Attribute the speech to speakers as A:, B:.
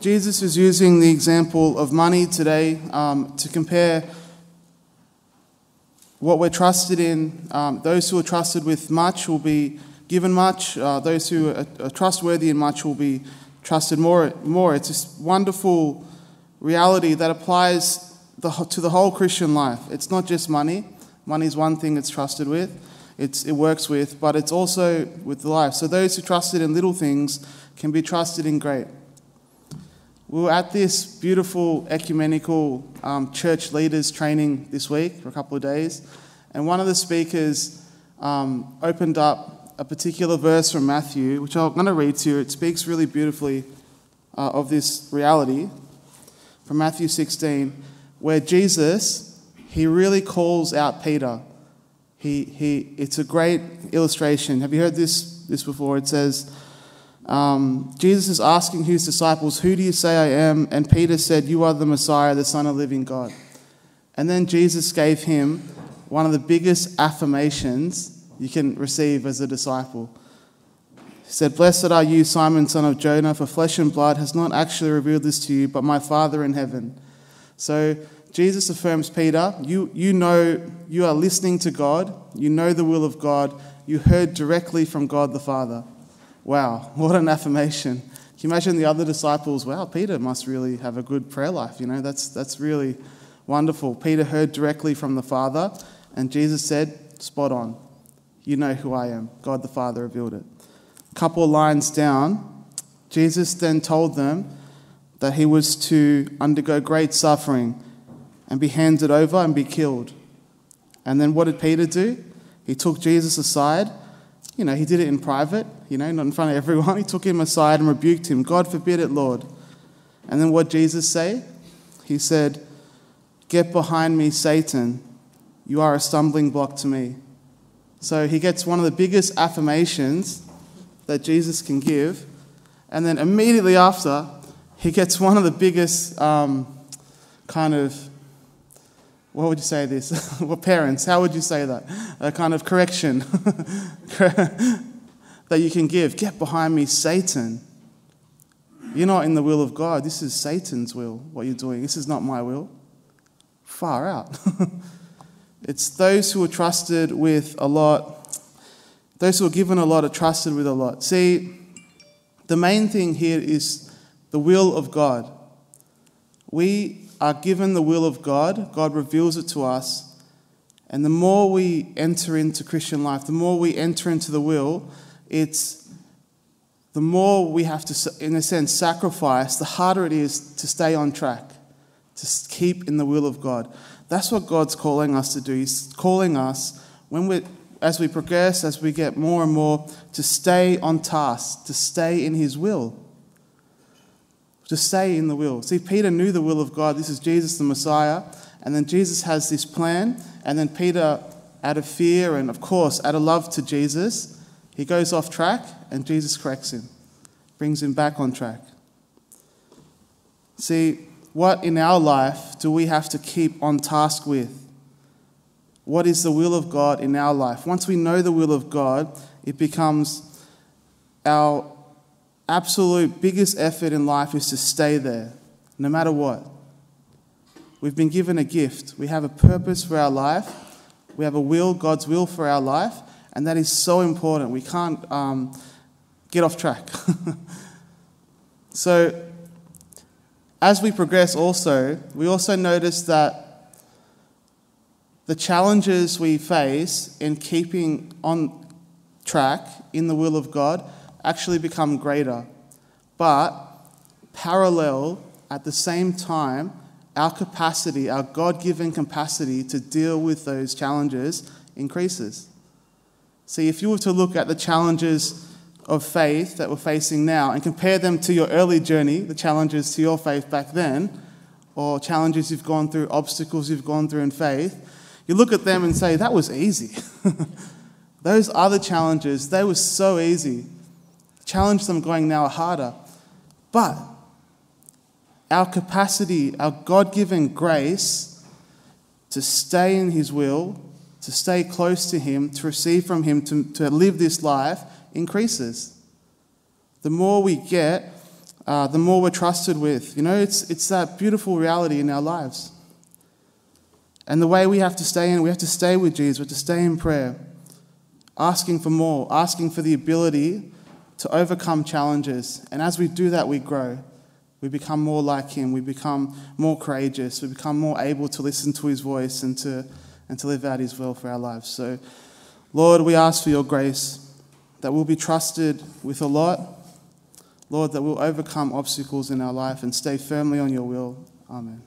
A: Jesus is using the example of money today um, to compare what we're trusted in. Um, those who are trusted with much will be given much. Uh, those who are, are, trustworthy in much will be trusted more. More. It's this wonderful reality that applies the, to the whole Christian life. It's not just money. Money is one thing it's trusted with. It's, it works with, but it's also with life. So those who trusted in little things can be trusted in great. We were at this beautiful ecumenical um, church leaders training this week for a couple of days, and one of the speakers um, opened up a particular verse from Matthew, which I'm going to read to you. It speaks really beautifully uh, of this reality from Matthew 16, where Jesus he really calls out Peter. He, he, it's a great illustration. Have you heard this, this before? It says, um, Jesus is asking his disciples, Who do you say I am? And Peter said, You are the Messiah, the Son of the living God. And then Jesus gave him one of the biggest affirmations you can receive as a disciple. He said, Blessed are you, Simon, son of Jonah, for flesh and blood has not actually revealed this to you, but my Father in heaven. So Jesus affirms Peter, you, you know, you are listening to God, you know the will of God, you heard directly from God the Father. Wow, what an affirmation. Can you imagine the other disciples? Wow, Peter must really have a good prayer life. You know, that's, that's really wonderful. Peter heard directly from the Father, and Jesus said, Spot on. You know who I am. God the Father revealed it. A couple of lines down, Jesus then told them that he was to undergo great suffering and be handed over and be killed. And then what did Peter do? He took Jesus aside you know, he did it in private, you know, not in front of everyone. He took him aside and rebuked him. God forbid it, Lord. And then what Jesus say? He said, Get behind me, Satan. You are a stumbling block to me. So he gets one of the biggest affirmations that Jesus can give. And then immediately after, he gets one of the biggest um, kind of what would you say this? well, parents, how would you say that? A kind of correction that you can give. Get behind me, Satan. You're not in the will of God. This is Satan's will, what you're doing. This is not my will. Far out. it's those who are trusted with a lot, those who are given a lot are trusted with a lot. See, the main thing here is the will of God. We are given the will of God, God reveals it to us. And the more we enter into Christian life, the more we enter into the will, it's the more we have to, in a sense, sacrifice, the harder it is to stay on track, to keep in the will of God. That's what God's calling us to do. He's calling us, when we as we progress, as we get more and more, to stay on task, to stay in His will to stay in the will. See, Peter knew the will of God. This is Jesus, the Messiah. And then Jesus has this plan. And then Peter, out of fear and, of course, out of love to Jesus, he goes off track and Jesus corrects him, brings him back on track. See, what in our life do we have to keep on task with? What is the will of God in our life? Once we know the will of God, it becomes our absolute biggest effort in life is to stay there, no matter what. We've been given a gift. We have a purpose for our life. We have a will, God's will for our life, and that is so important. We can't um, get off track. so, as we progress, also, we also notice that the challenges we face in keeping on track in the will of God actually become greater. But parallel, at the same time, our capacity, our God given capacity to deal with those challenges increases. See, if you were to look at the challenges of faith that we're facing now and compare them to your early journey, the challenges to your faith back then, or challenges you've gone through, obstacles you've gone through in faith, you look at them and say, that was easy. Those other challenges, they were so easy challenge them going now are harder. But our capacity, our God given grace to stay in His will, to stay close to Him, to receive from Him, to, to live this life increases. The more we get uh, the more we're trusted with. You know, it's, it's that beautiful reality in our lives. And the way we have to stay in, we have to stay with Jesus, we have to stay in prayer, asking for more, asking for the ability to overcome challenges. And as we do that, we grow. We become more like Him. We become more courageous. We become more able to listen to His voice and to, and to live out His will for our lives. So, Lord, we ask for your grace that we'll be trusted with a lot. Lord, that we'll overcome obstacles in our life and stay firmly on your will. Amen.